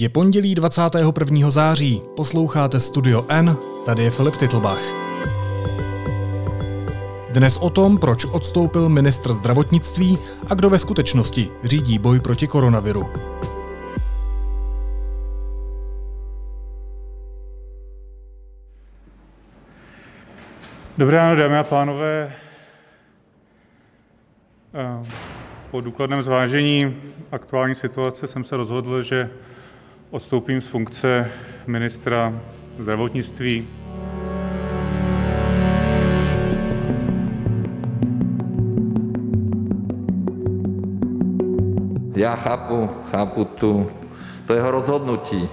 Je pondělí 21. září, posloucháte Studio N, tady je Filip Titlbach. Dnes o tom, proč odstoupil ministr zdravotnictví a kdo ve skutečnosti řídí boj proti koronaviru. Dobré ráno, dámy a pánové. Eh, po důkladném zvážení aktuální situace jsem se rozhodl, že odstoupím z funkce ministra zdravotnictví. Já chápu, chápu tu, to jeho rozhodnutí,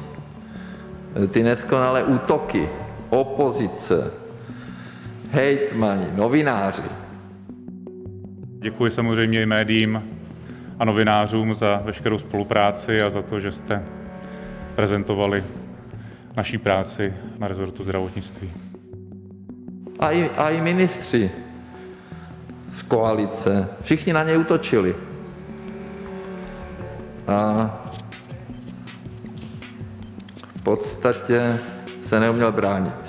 ty neskonalé útoky, opozice, hejtmani, novináři. Děkuji samozřejmě i médiím a novinářům za veškerou spolupráci a za to, že jste prezentovali naší práci na rezortu zdravotnictví. A i, a i ministři z koalice, všichni na něj útočili. A v podstatě se neuměl bránit.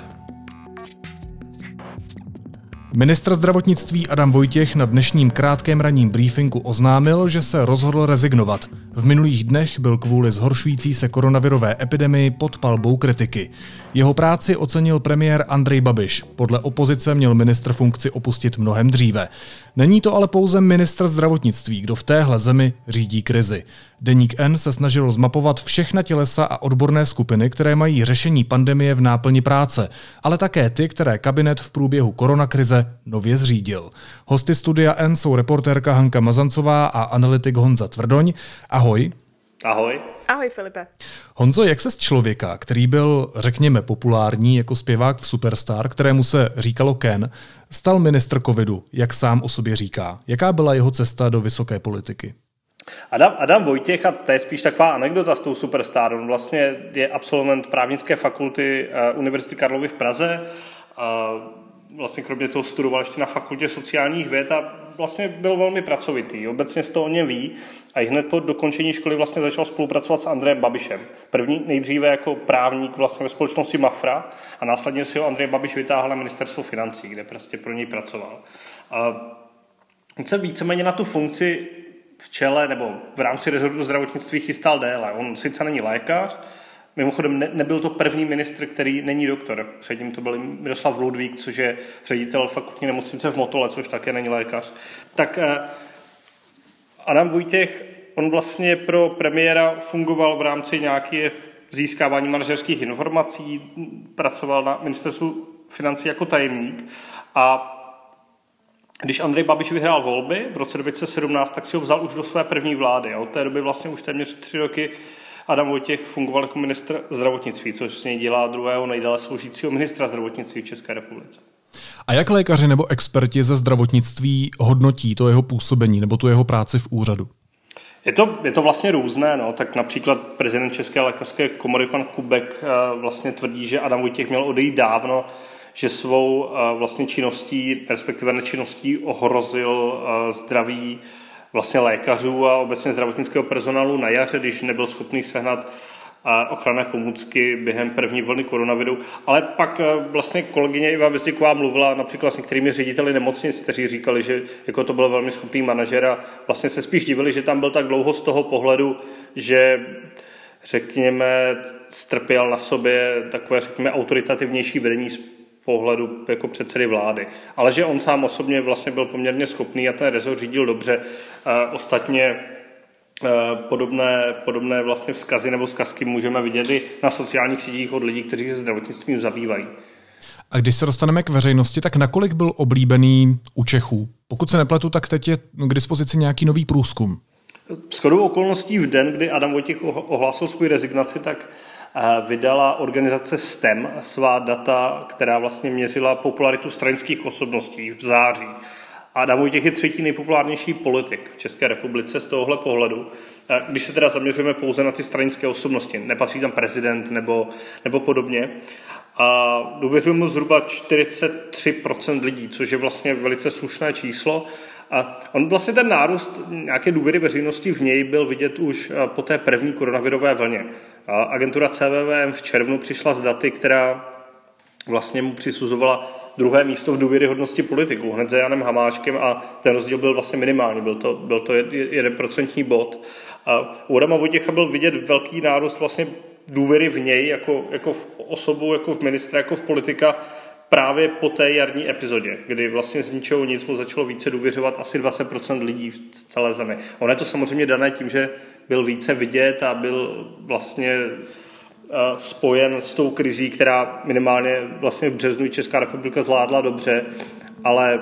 Ministr zdravotnictví Adam Vojtěch na dnešním krátkém ranním briefingu oznámil, že se rozhodl rezignovat. V minulých dnech byl kvůli zhoršující se koronavirové epidemii pod palbou kritiky. Jeho práci ocenil premiér Andrej Babiš. Podle opozice měl ministr funkci opustit mnohem dříve. Není to ale pouze ministr zdravotnictví, kdo v téhle zemi řídí krizi. Deník N se snažil zmapovat všechna tělesa a odborné skupiny, které mají řešení pandemie v náplni práce, ale také ty, které kabinet v průběhu koronakrize nově zřídil. Hosty studia N jsou reportérka Hanka Mazancová a analytik Honza Tvrdoň. Ahoj. Ahoj. Ahoj Filipe. Honzo, jak se z člověka, který byl, řekněme, populární jako zpěvák v Superstar, kterému se říkalo Ken, stal ministr covidu, jak sám o sobě říká? Jaká byla jeho cesta do vysoké politiky? Adam, Adam Vojtěch, a to je spíš taková anekdota s tou Superstar, on vlastně je absolvent právnické fakulty uh, Univerzity Karlovy v Praze, uh, vlastně kromě toho studoval ještě na fakultě sociálních věd a vlastně byl velmi pracovitý. Obecně z toho o něm ví a i hned po dokončení školy vlastně začal spolupracovat s Andrejem Babišem. První nejdříve jako právník vlastně ve společnosti Mafra a následně si ho Andrej Babiš vytáhl na ministerstvo financí, kde prostě pro něj pracoval. A on se víceméně na tu funkci v čele nebo v rámci rezortu zdravotnictví chystal déle. On sice není lékař, Mimochodem ne, nebyl to první ministr, který není doktor. Předtím to byl Miroslav Ludvík, což je ředitel fakultní nemocnice v Motole, což také není lékař. Tak eh, Adam Vojtěch, on vlastně pro premiéra fungoval v rámci nějakých získávání manažerských informací, pracoval na ministerstvu financí jako tajemník a když Andrej Babiš vyhrál volby v roce 2017, tak si ho vzal už do své první vlády. A od té doby vlastně už téměř tři roky Adam Vojtěch fungoval jako ministr zdravotnictví, což z něj dělá druhého nejdále sloužícího ministra zdravotnictví v České republice. A jak lékaři nebo experti ze zdravotnictví hodnotí to jeho působení nebo tu jeho práci v úřadu? Je to, je to vlastně různé, no. tak například prezident České lékařské komory pan Kubek eh, vlastně tvrdí, že Adam Vojtěch měl odejít dávno, že svou eh, vlastně činností, respektive nečinností ohrozil eh, zdraví vlastně lékařů a obecně zdravotnického personálu na jaře, když nebyl schopný sehnat ochranné pomůcky během první vlny koronaviru. Ale pak vlastně kolegyně Iva Bezděková mluvila například s některými řediteli nemocnic, kteří říkali, že jako to byl velmi schopný manažer a vlastně se spíš divili, že tam byl tak dlouho z toho pohledu, že řekněme, strpěl na sobě takové, řekněme, autoritativnější vedení pohledu jako předsedy vlády. Ale že on sám osobně vlastně byl poměrně schopný a ten rezort řídil dobře. Ostatně e, podobné, podobné vlastně vzkazy nebo vzkazky můžeme vidět i na sociálních sítích od lidí, kteří se zdravotnictvím zabývají. A když se dostaneme k veřejnosti, tak nakolik byl oblíbený u Čechů? Pokud se nepletu, tak teď je k dispozici nějaký nový průzkum. Shodou okolností v den, kdy Adam Vojtěch ohlásil svou rezignaci, tak vydala organizace STEM svá data, která vlastně měřila popularitu stranických osobností v září. A Adam Vojtěch je třetí nejpopulárnější politik v České republice z tohohle pohledu. Když se teda zaměřujeme pouze na ty stranické osobnosti, nepatří tam prezident nebo, nebo podobně. A důvěřuji mu zhruba 43% lidí, což je vlastně velice slušné číslo. A on vlastně ten nárůst nějaké důvěry veřejnosti v něj byl vidět už po té první koronavirové vlně. Agentura CVVM v červnu přišla s daty, která vlastně mu přisuzovala druhé místo v důvěryhodnosti politiků, hned za Janem Hamáčkem a ten rozdíl byl vlastně minimální, byl to, byl to jeden procentní bod. A u Adama Vojtěcha byl vidět velký nárůst vlastně důvěry v něj jako, jako v osobu, jako v ministra, jako v politika, právě po té jarní epizodě, kdy vlastně z ničeho nic mu začalo více důvěřovat asi 20% lidí v celé zemi. Ono je to samozřejmě dané tím, že byl více vidět a byl vlastně eh, spojen s tou krizí, která minimálně vlastně v březnu Česká republika zvládla dobře, ale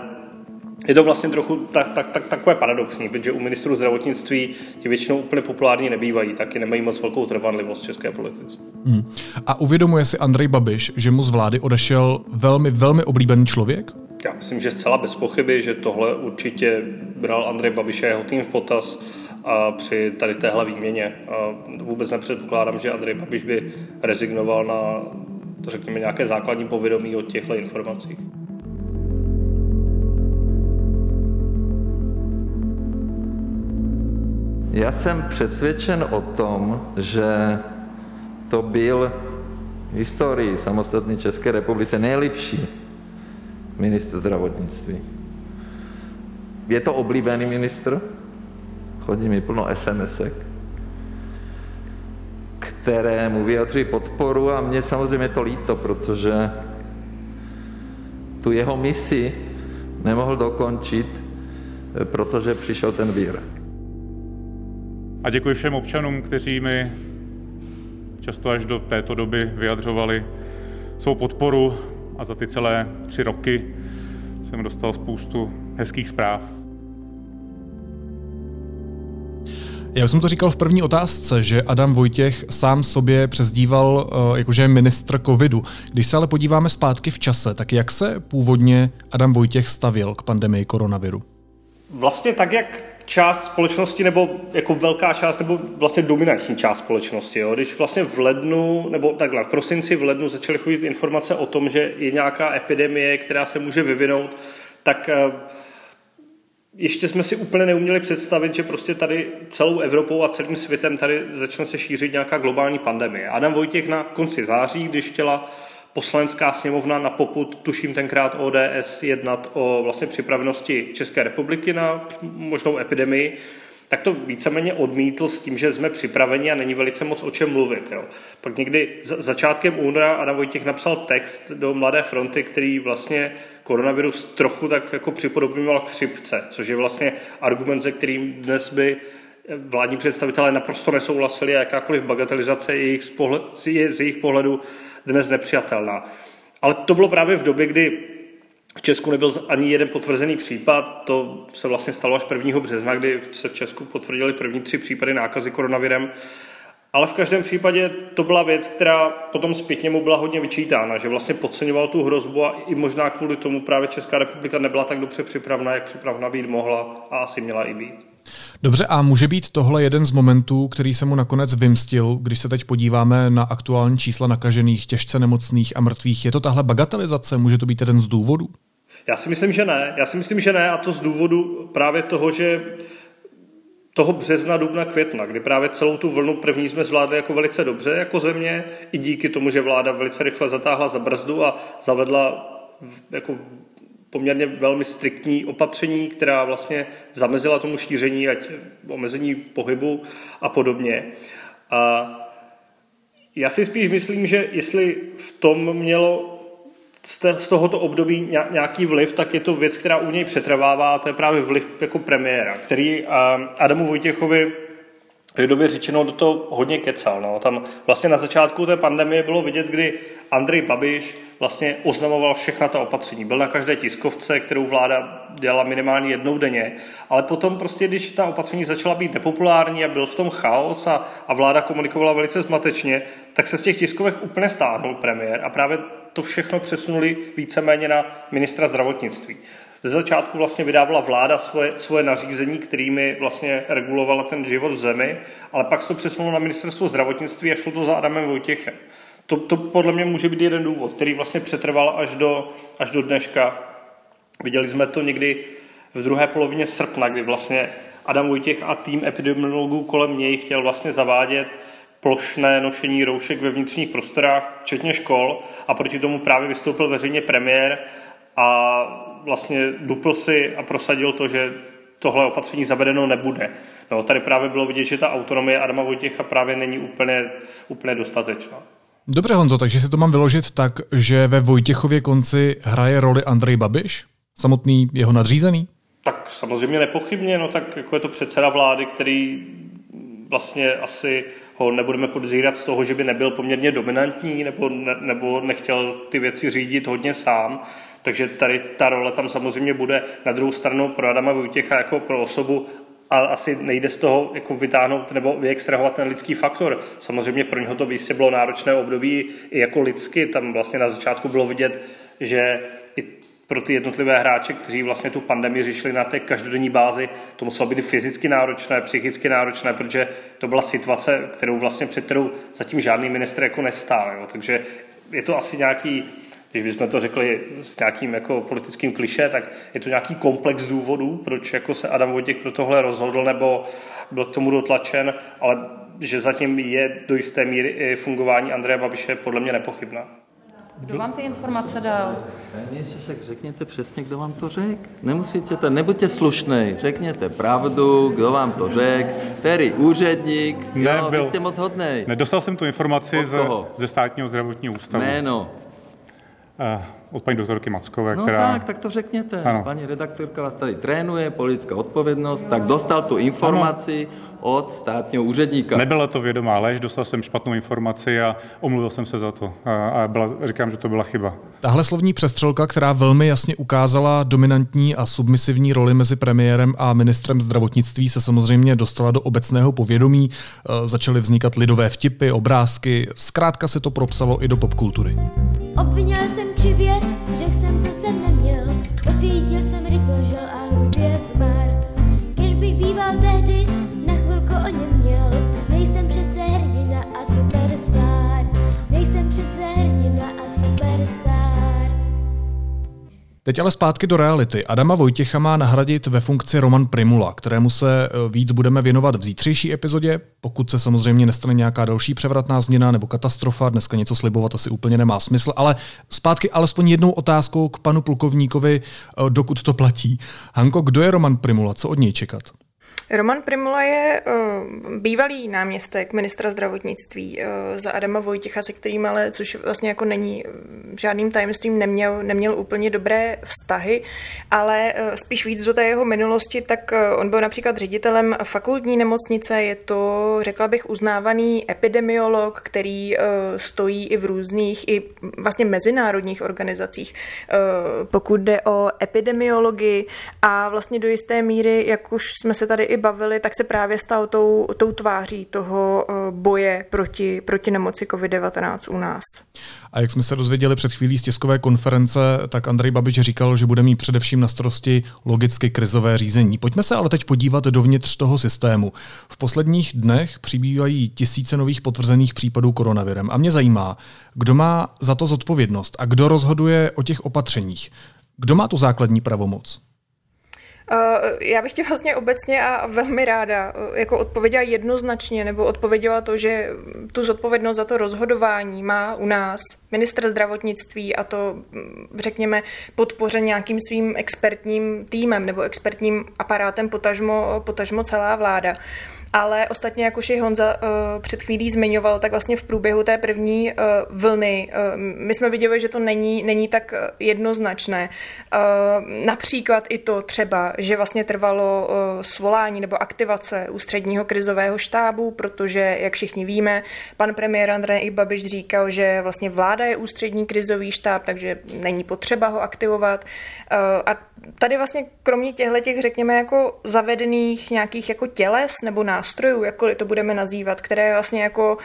je to vlastně trochu tak, tak, tak, takové paradoxní, protože u ministrů zdravotnictví ti většinou úplně populární nebývají, taky nemají moc velkou trvanlivost v české politice. Hmm. A uvědomuje si Andrej Babiš, že mu z vlády odešel velmi, velmi oblíbený člověk? Já myslím, že zcela bez pochyby, že tohle určitě bral Andrej Babiš a jeho tým v potaz a při tady téhle výměně. Vůbec nepředpokládám, že Andrej Babiš by rezignoval na, řekněme, nějaké základní povědomí o těchto informacích. Já jsem přesvědčen o tom, že to byl v historii samostatné České republice nejlepší ministr zdravotnictví. Je to oblíbený ministr, chodí mi plno SMSek, které mu vyjadřují podporu a mně samozřejmě to líto, protože tu jeho misi nemohl dokončit, protože přišel ten vír. A děkuji všem občanům, kteří mi často až do této doby vyjadřovali svou podporu a za ty celé tři roky jsem dostal spoustu hezkých zpráv. Já jsem to říkal v první otázce, že Adam Vojtěch sám sobě přezdíval uh, jakože ministr covidu. Když se ale podíváme zpátky v čase, tak jak se původně Adam Vojtěch stavil k pandemii koronaviru? Vlastně tak, jak část společnosti, nebo jako velká část, nebo vlastně dominantní část společnosti. Jo? Když vlastně v lednu, nebo takhle, v prosinci v lednu začaly chodit informace o tom, že je nějaká epidemie, která se může vyvinout, tak eh, ještě jsme si úplně neuměli představit, že prostě tady celou Evropou a celým světem tady začne se šířit nějaká globální pandemie. Adam Vojtěch na konci září, když chtěla poslanecká sněmovna na poput, tuším tenkrát ODS, jednat o vlastně připravenosti České republiky na možnou epidemii, tak to víceméně odmítl s tím, že jsme připraveni a není velice moc o čem mluvit. Jo. Pak někdy za, začátkem února Adam Vojtěch napsal text do Mladé fronty, který vlastně koronavirus trochu tak jako připodobňoval chřipce, což je vlastně argument, se kterým dnes by vládní představitelé naprosto nesouhlasili a jakákoliv bagatelizace jejich z, pohled, z jejich pohledu dnes nepřijatelná. Ale to bylo právě v době, kdy v Česku nebyl ani jeden potvrzený případ, to se vlastně stalo až 1. března, kdy se v Česku potvrdili první tři případy nákazy koronavirem. Ale v každém případě to byla věc, která potom zpětně mu byla hodně vyčítána, že vlastně podceňoval tu hrozbu a i možná kvůli tomu právě Česká republika nebyla tak dobře připravena, jak připravena být mohla a asi měla i být. Dobře, a může být tohle jeden z momentů, který se mu nakonec vymstil, když se teď podíváme na aktuální čísla nakažených, těžce nemocných a mrtvých. Je to tahle bagatelizace? Může to být jeden z důvodů? Já si myslím, že ne. Já si myslím, že ne a to z důvodu právě toho, že toho března, dubna, května, kdy právě celou tu vlnu první jsme zvládli jako velice dobře jako země, i díky tomu, že vláda velice rychle zatáhla za brzdu a zavedla jako poměrně velmi striktní opatření, která vlastně zamezila tomu šíření, ať omezení pohybu a podobně. A já si spíš myslím, že jestli v tom mělo z tohoto období nějaký vliv, tak je to věc, která u něj přetrvává a to je právě vliv jako premiéra, který Adamu Vojtěchovi lidově řečeno do toho hodně kecal. No. Tam vlastně na začátku té pandemie bylo vidět, kdy Andrej Babiš vlastně oznamoval všechna ta opatření. Byl na každé tiskovce, kterou vláda dělala minimálně jednou denně, ale potom prostě, když ta opatření začala být nepopulární a byl v tom chaos a, a vláda komunikovala velice zmatečně, tak se z těch tiskovek úplně stáhnul premiér a právě to všechno přesunuli víceméně na ministra zdravotnictví. Ze začátku vlastně vydávala vláda svoje, svoje nařízení, kterými vlastně regulovala ten život v zemi, ale pak se to přesunulo na ministerstvo zdravotnictví a šlo to za Adamem Vojtěchem. To, to podle mě může být jeden důvod, který vlastně přetrval až do, až do dneška. Viděli jsme to někdy v druhé polovině srpna, kdy vlastně Adam Vojtěch a tým epidemiologů kolem něj chtěl vlastně zavádět plošné nošení roušek ve vnitřních prostorách, včetně škol, a proti tomu právě vystoupil veřejně premiér a vlastně dupl si a prosadil to, že tohle opatření zavedeno nebude. No, tady právě bylo vidět, že ta autonomie Adama Vojtěcha právě není úplně, úplně dostatečná. Dobře, Honzo, takže si to mám vyložit tak, že ve Vojtěchově konci hraje roli Andrej Babiš? Samotný jeho nadřízený? Tak samozřejmě nepochybně, no tak jako je to předseda vlády, který vlastně asi ho nebudeme podezírat z toho, že by nebyl poměrně dominantní nebo, ne, nebo nechtěl ty věci řídit hodně sám. Takže tady ta role tam samozřejmě bude na druhou stranu pro Adama Vojtěcha jako pro osobu a asi nejde z toho jako vytáhnout nebo vyextrahovat ten lidský faktor. Samozřejmě pro něho to jistě bylo náročné období i jako lidsky. Tam vlastně na začátku bylo vidět, že pro ty jednotlivé hráče, kteří vlastně tu pandemii řešili na té každodenní bázi, to muselo být fyzicky náročné, psychicky náročné, protože to byla situace, kterou vlastně před kterou zatím žádný ministr jako nestál. Jo. Takže je to asi nějaký když bychom to řekli s nějakým jako politickým kliše, tak je to nějaký komplex důvodů, proč jako se Adam Vojtěch pro tohle rozhodl nebo byl k tomu dotlačen, ale že zatím je do jisté míry fungování Andreje Babiše podle mě nepochybná. Kdo vám ty informace dal? Ježišek, řekněte přesně, kdo vám to řekl. Nemusíte to, nebuďte slušný, řekněte pravdu, kdo vám to řekl, který úředník, ne, jo, byl, vy jste moc hodný. Nedostal jsem tu informaci ze, ze státního zdravotního ústavu. Jméno. Uh, od paní doktorky Mackové, no která... tak, tak to řekněte. Ano. Paní redaktorka vás tady trénuje, politická odpovědnost, tak dostal tu informaci ano. od státního úředníka. Nebyla to vědomá lež, dostal jsem špatnou informaci a omluvil jsem se za to. A, a byla, říkám, že to byla chyba. Tahle slovní přestřelka, která velmi jasně ukázala dominantní a submisivní roli mezi premiérem a ministrem zdravotnictví, se samozřejmě dostala do obecného povědomí. E, začaly vznikat lidové vtipy, obrázky, zkrátka se to propsalo i do popkultury. Obvinil jsem křivě, řekl jsem, co jsem neměl, pocítil jsem rychle žel a hrubě zmar. Kež bych býval tehdy, na chvilku o něm měl, nejsem přece hrdina a superstar, nejsem přece hrdina a superstar. Teď ale zpátky do reality. Adama Vojtěcha má nahradit ve funkci Roman Primula, kterému se e, víc budeme věnovat v zítřejší epizodě, pokud se samozřejmě nestane nějaká další převratná změna nebo katastrofa. Dneska něco slibovat asi úplně nemá smysl, ale zpátky alespoň jednou otázkou k panu plukovníkovi, e, dokud to platí. Hanko, kdo je Roman Primula? Co od něj čekat? Roman Primula je uh, bývalý náměstek ministra zdravotnictví uh, za Adama Vojtěcha, se kterým ale, což vlastně jako není žádným tajemstvím, neměl, neměl úplně dobré vztahy, ale uh, spíš víc do té jeho minulosti, tak uh, on byl například ředitelem fakultní nemocnice, je to, řekla bych, uznávaný epidemiolog, který uh, stojí i v různých, i vlastně mezinárodních organizacích, uh, pokud jde o epidemiologii a vlastně do jisté míry, jak už jsme se tady i bavili, tak se právě stal tou, tou tváří toho eh, boje proti, proti nemoci COVID-19 u nás. A jak jsme se dozvěděli před chvílí z tiskové konference, tak Andrej Babiš říkal, že bude mít především na starosti logicky krizové řízení. Pojďme se ale teď podívat dovnitř toho systému. V posledních dnech přibývají tisíce nových potvrzených případů koronavirem. A mě zajímá, kdo má za to zodpovědnost a kdo rozhoduje o těch opatřeních. Kdo má tu základní pravomoc? Eh, já bych tě vlastně obecně a velmi ráda eh, jako odpověděla jednoznačně, nebo odpověděla to, že tu zodpovědnost za to rozhodování má u nás ministr zdravotnictví a to, mm, řekněme, podpoře nějakým svým expertním týmem nebo expertním aparátem, potažmo, potažmo celá vláda ale ostatně, jak už i Honza uh, před chvílí zmiňoval, tak vlastně v průběhu té první uh, vlny uh, my jsme viděli, že to není, není tak jednoznačné. Uh, například i to třeba, že vlastně trvalo uh, svolání nebo aktivace ústředního krizového štábu, protože, jak všichni víme, pan premiér Andrej Babiš říkal, že vlastně vláda je ústřední krizový štáb, takže není potřeba ho aktivovat. Uh, a tady vlastně kromě těchto těch, řekněme, jako zavedených nějakých jako těles nebo nástrojů, jakkoliv to budeme nazývat, které vlastně jako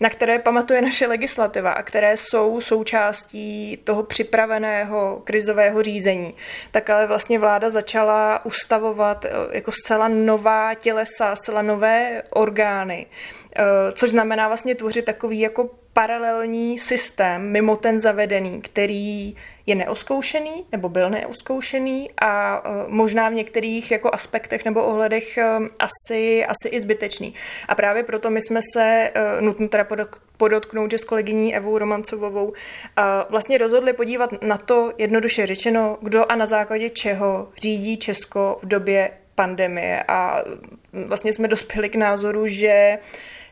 na které pamatuje naše legislativa a které jsou součástí toho připraveného krizového řízení, tak ale vlastně vláda začala ustavovat eh, jako zcela nová tělesa, zcela nové orgány, což znamená vlastně tvořit takový jako paralelní systém mimo ten zavedený, který je neoskoušený nebo byl neoskoušený a možná v některých jako aspektech nebo ohledech asi, asi i zbytečný. A právě proto my jsme se, nutno teda podotknout, že s kolegyní Evou Romancovou vlastně rozhodli podívat na to, jednoduše řečeno, kdo a na základě čeho řídí Česko v době pandemie. A vlastně jsme dospěli k názoru, že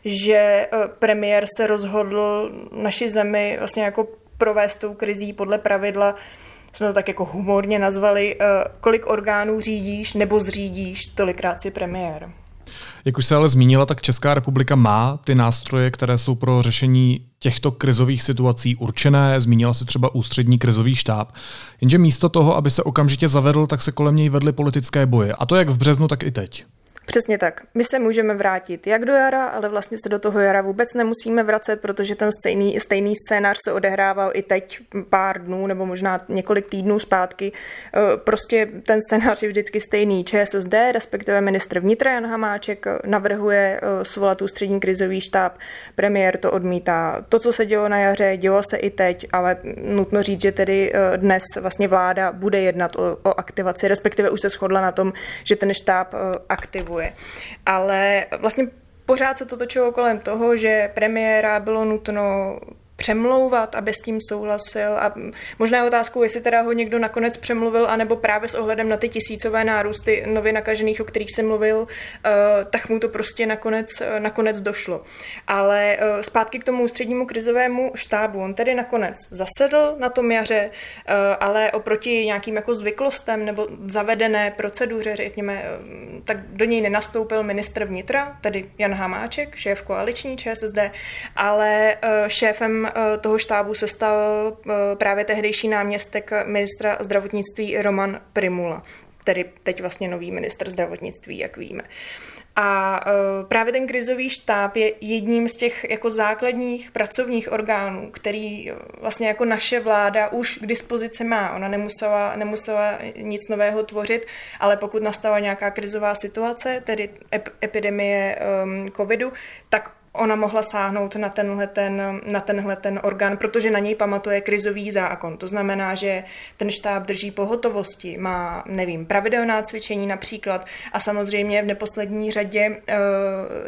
že e, premiér se rozhodl naši zemi vlastně jako provést tou krizí podle pravidla, jsme to tak jako humorně nazvali, e, kolik orgánů řídíš nebo zřídíš, tolikrát si premiér. Jak už se ale zmínila, tak Česká republika má ty nástroje, které jsou pro řešení těchto krizových situací určené. Zmínila se třeba ústřední krizový štáb. Jenže místo toho, aby se okamžitě zavedl, tak se kolem něj vedly politické boje. A to jak v březnu, tak i teď. Přesně tak. My se můžeme vrátit jak do jara, ale vlastně se do toho jara vůbec nemusíme vracet, protože ten stejný, stejný scénář se odehrával i teď pár dnů nebo možná několik týdnů zpátky. E, prostě ten scénář je vždycky stejný. ČSSD, respektive ministr vnitra Jan Hamáček, navrhuje e, svolat ústřední krizový štáb. Premiér to odmítá. To, co se dělo na jaře, dělo se i teď, ale nutno říct, že tedy e, dnes vlastně vláda bude jednat o, o aktivaci, respektive už se shodla na tom, že ten štáb aktivuje funguje. Ale vlastně pořád se to točilo kolem toho, že premiéra bylo nutno přemlouvat, aby s tím souhlasil a možná je otázkou, jestli teda ho někdo nakonec přemluvil, anebo právě s ohledem na ty tisícové nárůsty nově nakažených, o kterých jsem mluvil, eh, tak mu to prostě nakonec, eh, nakonec došlo. Ale eh, zpátky k tomu ústřednímu krizovému štábu. On tedy nakonec zasedl na tom jaře, ale oproti nějakým jako zvyklostem nebo zavedené proceduře, řekněme, tak do něj nenastoupil ministr vnitra, tedy Jan Hamáček, šéf koaliční ČSSD, ale šéfem toho štábu se stal eh, právě tehdejší náměstek ministra zdravotnictví Roman Primula, tedy teď vlastně nový minister zdravotnictví, jak víme. A uh, právě ten krizový štáb je jedním z těch jako základních pracovních orgánů, který vlastně jako naše vláda už k dispozici má. Ona nemusela, nemusela nic nového tvořit, ale pokud nastala nějaká krizová situace, tedy ep- epidemie um, covidu, tak ona mohla sáhnout na tenhle ten, na tenhle ten orgán, protože na něj pamatuje krizový zákon. To znamená, že ten štáb drží pohotovosti, má, nevím, pravidelná cvičení například a samozřejmě v neposlední řadě, eh,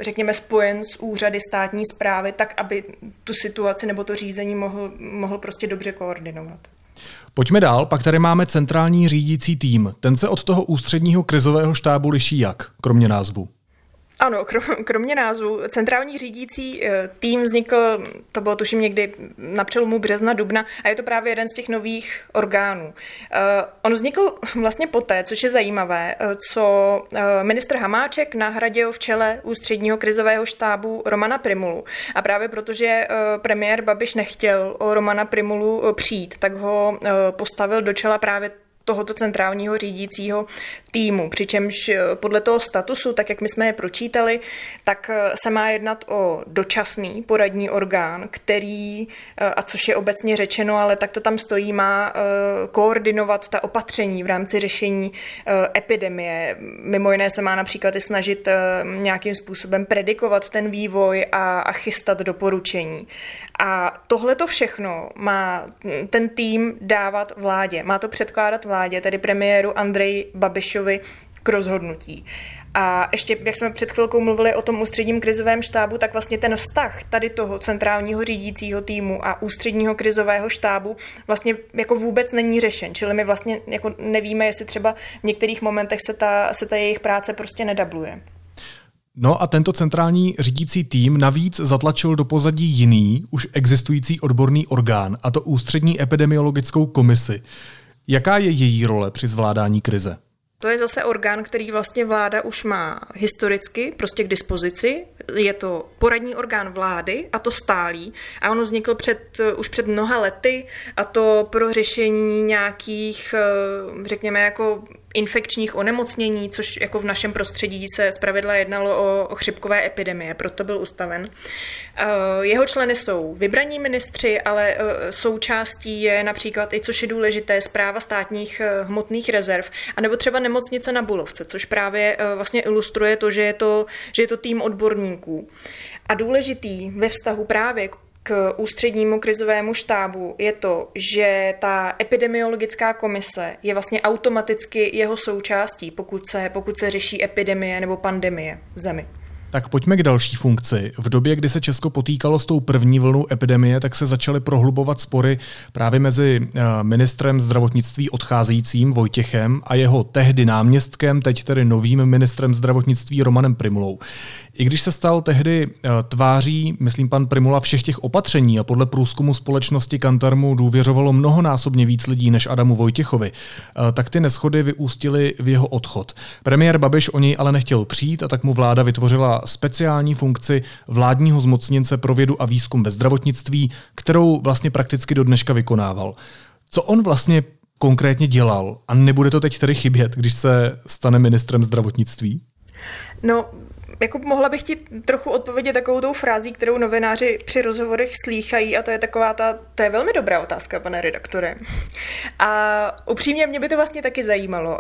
řekněme, spojen s úřady státní zprávy, tak, aby tu situaci nebo to řízení mohl, mohl prostě dobře koordinovat. Pojďme dál, pak tady máme centrální řídící tým. Ten se od toho ústředního krizového štábu liší jak, kromě názvu? Ano, kromě názvu, centrální řídící eh, tým vznikl, to bylo tuším někdy na přelomu března, dubna a je to právě jeden z těch nových orgánů. Eh, on vznikl vlastně poté, což je zajímavé, eh, co ministr Hamáček nahradil v čele ústředního krizového štábu Romana Primulu. A právě protože premiér Babiš nechtěl o Romana Primulu přijít, tak ho postavil do čela právě tohoto centrálního řídícího týmu. Přičemž eh, podle toho statusu, tak jak my jsme je pročítali, tak eh, se má jednat o dočasný poradní orgán, který, eh, a což je obecně řečeno, ale tak to tam stojí, má koordinovat ta opatření v rámci řešení epidemie. Mimo jiné se má například i snažit nějakým způsobem predikovat ten vývoj a, a chystat doporučení. A tohle to všechno má ten tým dávat vládě. Má to předkládat vládě, tedy premiéru Andrej Babišovi k rozhodnutí. A ještě, jak jsme před chvilkou mluvili o tom ústředním krizovém štábu, tak vlastně ten vztah tady toho centrálního řídícího týmu a ústředního krizového štábu vlastně jako vůbec není řešen. Čili my vlastně jako nevíme, jestli třeba v některých momentech se ta, se ta jejich práce prostě nedabluje. No a tento centrální řídící tým navíc zatlačil do pozadí jiný, už existující odborný orgán, a to ústřední epidemiologickou komisi. Jaká je její role při zvládání krize? To je zase orgán, který vlastně vláda už má historicky prostě k dispozici. Je to poradní orgán vlády a to stálý. A ono vznikl před, už před mnoha lety a to pro řešení nějakých, řekněme, jako infekčních onemocnění, což jako v našem prostředí se zpravidla jednalo o, o chřipkové epidemie, proto byl ustaven. Eh, jeho členy jsou vybraní ministři, ale eh, součástí je například i, což je důležité, zpráva státních eh, hmotných rezerv, anebo třeba nemocnice na Bulovce, což právě vlastně ilustruje to, že je to, že je to tým odborníků. A důležitý ve vztahu právě k k ústřednímu krizovému štábu je to, že ta epidemiologická komise je vlastně automaticky jeho součástí, pokud se, pokud se řeší epidemie nebo pandemie v zemi. Tak pojďme k další funkci. V době, kdy se Česko potýkalo s tou první vlnou epidemie, tak se začaly prohlubovat spory právě mezi eh, ministrem zdravotnictví odcházejícím Vojtěchem a jeho tehdy náměstkem, teď tedy novým ministrem zdravotnictví Romanem Primulou. I když se stal tehdy eh, tváří, myslím pan Primula, všech těch opatření a podle průzkumu společnosti Kantarmu důvěřovalo mnohonásobně víc lidí než Adamu Vojtěchovi, eh, tak ty neschody vyústily v jeho odchod. Premiér Babiš o něj ale nechtěl přijít a tak mu vláda vytvořila speciální funkci vládního zmocněnce pro vědu a výzkum ve zdravotnictví, kterou vlastně prakticky do dneška vykonával. Co on vlastně konkrétně dělal a nebude to teď tedy chybět, když se stane ministrem zdravotnictví? No, jako mohla bych ti trochu odpovědět takovou tou frází, kterou novináři při rozhovorech slýchají a to je taková ta, to je velmi dobrá otázka, pane redaktore. A upřímně mě by to vlastně taky zajímalo.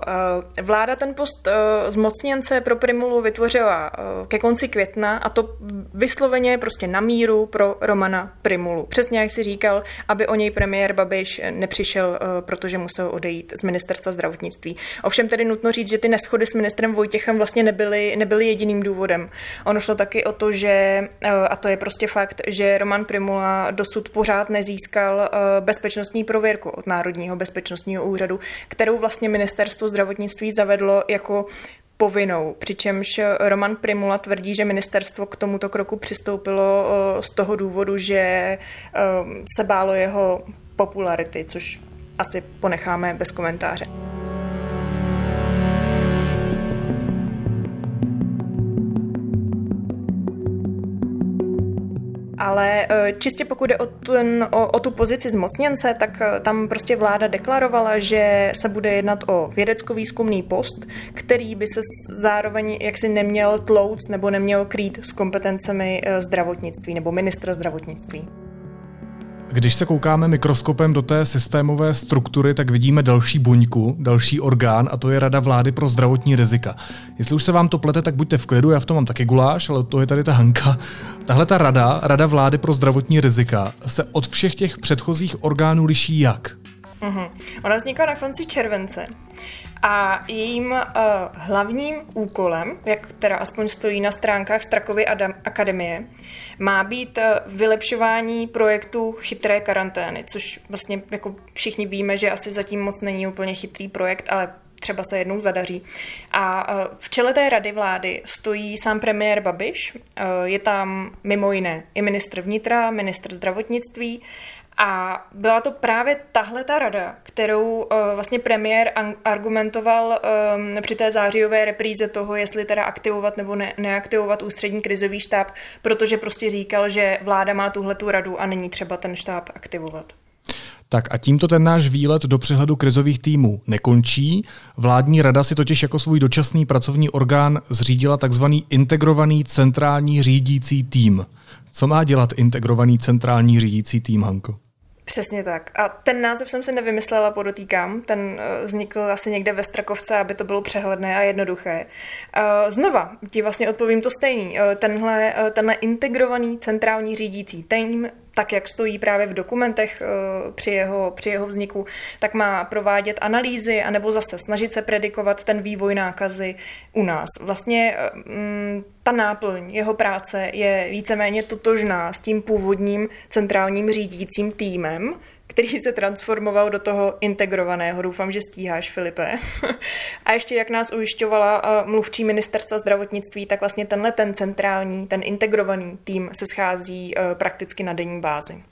Vláda ten post e, zmocněnce pro Primulu vytvořila e, ke konci května a to vysloveně prostě na míru pro Romana Primulu. Přesně jak si říkal, aby o něj premiér Babiš nepřišel, protože musel odejít z ministerstva zdravotnictví. Ovšem tedy nutno říct, že ty neschody s ministrem Vojtěchem vlastně nebyly, nebyly jediným důvodem důvodem. Ono šlo taky o to, že, eh, a to je prostě fakt, že Roman Primula dosud pořád nezískal eh, bezpečnostní prověrku od Národního bezpečnostního úřadu, kterou vlastně ministerstvo zdravotnictví zavedlo jako povinnou, přičemž Roman Primula tvrdí, že ministerstvo k tomuto kroku přistoupilo eh, z toho důvodu, že se bálo jeho popularity, což asi ponecháme bez komentáře. Ale eh, čistě pokud jde o, ten, o, o tu pozici zmocněnce, tak eh, tam prostě vláda deklarovala, že se bude jednat o vědecko-výzkumný post, který by se zároveň jaksi neměl tlouc nebo neměl krýt s kompetencemi eh, zdravotnictví nebo ministra zdravotnictví. Když se koukáme mikroskopem do té systémové struktury, tak vidíme další buňku, další orgán a to je Rada vlády pro zdravotní rizika. Jestli už se vám to plete, tak buďte v klidu, já v tom mám taky guláš, ale to je tady ta Hanka. Tahle ta rada, Rada vlády pro zdravotní rizika, se od všech těch předchozích orgánů liší jak? Uh-huh. Ona vznikla na konci července a jejím uh, hlavním úkolem, jak teda aspoň stojí na stránkách Strakovy Adam- akademie, má být uh, vylepšování projektu chytré karantény, což vlastně jako všichni víme, že asi zatím moc není úplně chytrý projekt, ale třeba se jednou zadaří. A uh, v čele té rady vlády stojí sám premiér Babiš, je tam mimo jiné i ministr vnitra, ministr zdravotnictví a byla to právě tahle ta rada, kterou uh, vlastně premiér argumentoval um, při té zářijové repríze toho, jestli teda aktivovat nebo ne- neaktivovat ústřední krizový štáb, protože prostě říkal, že vláda má tuhle tu radu a není třeba ten štáb aktivovat. Tak a tímto ten náš výlet do přehledu krizových týmů nekončí. Vládní rada si totiž jako svůj dočasný pracovní orgán zřídila takzvaný integrovaný centrální řídící tým. Co má dělat integrovaný centrální řídící tým, Hanko? Přesně tak. A ten název jsem si nevymyslela, podotýkám. Ten eh, vznikl asi někde ve Strakovce, aby to bylo přehledné a jednoduché. Eh, znova ti vlastně odpovím to stejný. Eh, tenhle, tenhle integrovaný centrální řídící tým tak, jak stojí právě v dokumentech eh, při jeho, při jeho vzniku, tak má provádět analýzy anebo zase snažit se predikovat ten vývoj nákazy u nás. Vlastně mm, ta náplň jeho práce je víceméně totožná s tím původním centrálním řídícím týmem, který se transformoval do toho integrovaného. Doufám, že stíháš, Filipe. a ještě, jak nás ujišťovala eh, mluvčí ministerstva zdravotnictví, tak vlastně tenhle ten centrální, ten integrovaný tým se schází eh, prakticky na denní bázi.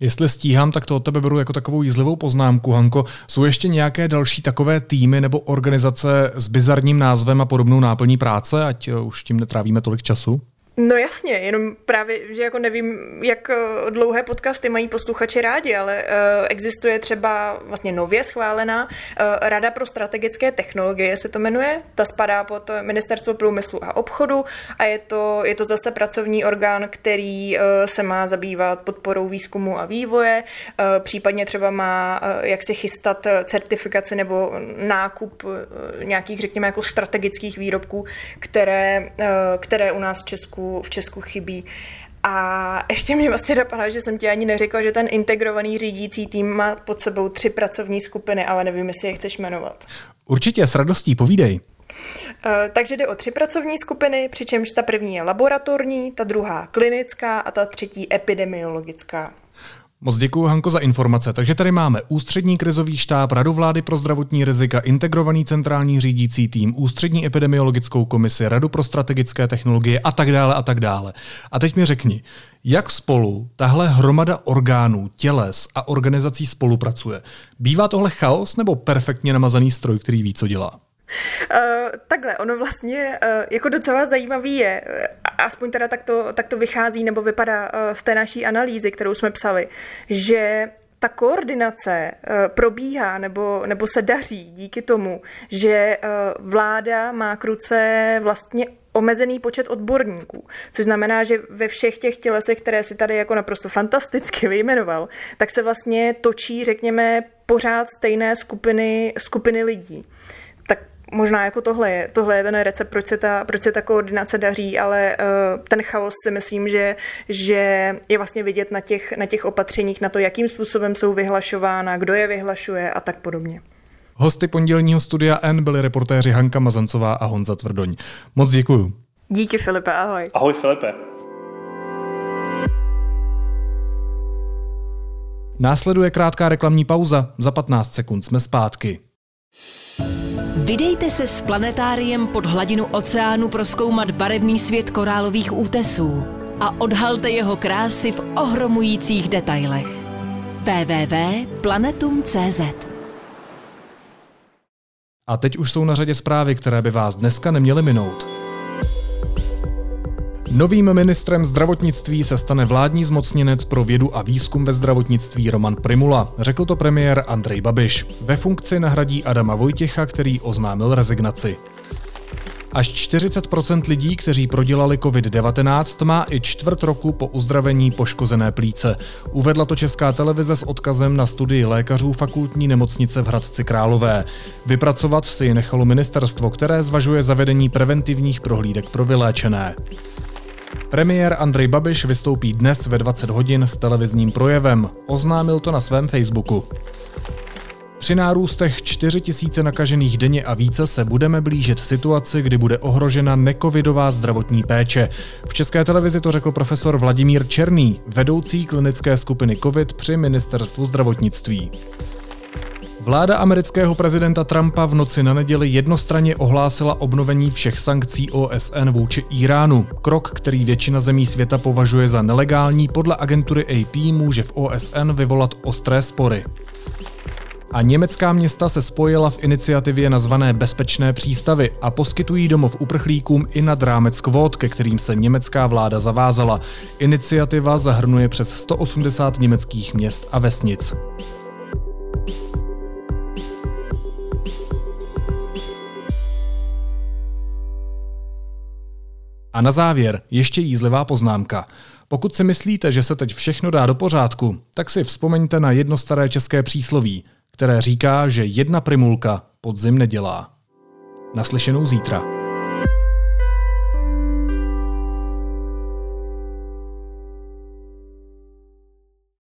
Jestli stíhám, tak to od tebe beru jako takovou jízlivou poznámku, Hanko. Jsou ještě nějaké další takové týmy nebo organizace s bizarním názvem a podobnou náplní práce, ať eh, už tím netrávíme tolik času? No jasně, jenom právě, že jako nevím, jak eh, dlouhé podcasty mají posluchači rádi, ale uh, existuje třeba vlastně nově schválená uh, Rada pro strategické technologie, se to jmenuje. Ta spadá pod Ministerstvo průmyslu a obchodu a je to, je to zase pracovní orgán, který se má zabývat podporou výzkumu a vývoje, případně třeba má jak si chystat certifikaci nebo nákup nějakých, řekněme, jako strategických výrobků, které, které u nás v Česku v Česku chybí. A ještě mě vlastně napadá, že jsem ti ani neřekla, že ten integrovaný řídící tým má pod sebou tři pracovní skupiny, ale nevím, jestli je chceš jmenovat. Určitě, s radostí, povídej. Uh, takže jde o tři pracovní skupiny, přičemž ta první je laboratorní, ta druhá klinická a ta třetí epidemiologická. Moc děkuji, Hanko, za informace. Takže tady máme Ústřední krizový štáb, Radu vlády pro zdravotní rizika, integrovaný centrální řídící tým, Ústřední epidemiologickou komisi, Radu pro strategické technologie a tak dále a tak dále. A teď mi řekni, jak spolu tahle hromada orgánů, těles a organizací spolupracuje? Bývá tohle chaos nebo perfektně namazaný stroj, který ví, co dělá? Uh, takhle, ono vlastně uh, jako docela zajímavý je, aspoň teda tak to, tak to vychází nebo vypadá z té naší analýzy, kterou jsme psali, že ta koordinace probíhá nebo, nebo se daří díky tomu, že vláda má k ruce vlastně omezený počet odborníků, což znamená, že ve všech těch tělesech, které si tady jako naprosto fantasticky vyjmenoval, tak se vlastně točí, řekněme, pořád stejné skupiny, skupiny lidí možná jako tohle je, tohle je ten recept, proč se ta, proč se ta koordinace daří, ale uh, ten chaos si myslím, že, že je vlastně vidět na těch, na těch opatřeních, na to, jakým způsobem jsou vyhlašována, kdo je vyhlašuje a tak podobně. Hosty pondělního studia N byli reportéři Hanka Mazancová a Honza Tvrdoň. Moc děkuju. Díky Filipe, ahoj. Ahoj Filipe. Následuje krátká reklamní pauza. Za 15 sekund jsme zpátky. Vydejte se s planetáriem pod hladinu oceánu proskoumat barevný svět korálových útesů a odhalte jeho krásy v ohromujících detailech. www.planetum.cz A teď už jsou na řadě zprávy, které by vás dneska neměly minout. Novým ministrem zdravotnictví se stane vládní zmocněnec pro vědu a výzkum ve zdravotnictví Roman Primula, řekl to premiér Andrej Babiš. Ve funkci nahradí Adama Vojtěcha, který oznámil rezignaci. Až 40% lidí, kteří prodělali COVID-19, má i čtvrt roku po uzdravení poškozené plíce. Uvedla to Česká televize s odkazem na studii lékařů fakultní nemocnice v Hradci Králové. Vypracovat si ji nechalo ministerstvo, které zvažuje zavedení preventivních prohlídek pro vyléčené. Premiér Andrej Babiš vystoupí dnes ve 20 hodin s televizním projevem. Oznámil to na svém Facebooku. Při nárůstech 4 tisíce nakažených denně a více se budeme blížit situaci, kdy bude ohrožena nekovidová zdravotní péče. V České televizi to řekl profesor Vladimír Černý, vedoucí klinické skupiny COVID při ministerstvu zdravotnictví. Vláda amerického prezidenta Trumpa v noci na neděli jednostranně ohlásila obnovení všech sankcí OSN vůči Iránu. Krok, který většina zemí světa považuje za nelegální, podle agentury AP může v OSN vyvolat ostré spory. A německá města se spojila v iniciativě nazvané Bezpečné přístavy a poskytují domov uprchlíkům i nad rámec kvót, ke kterým se německá vláda zavázala. Iniciativa zahrnuje přes 180 německých měst a vesnic. A na závěr ještě jízlivá poznámka. Pokud si myslíte, že se teď všechno dá do pořádku, tak si vzpomeňte na jedno staré české přísloví, které říká, že jedna primulka podzim nedělá. Naslyšenou zítra.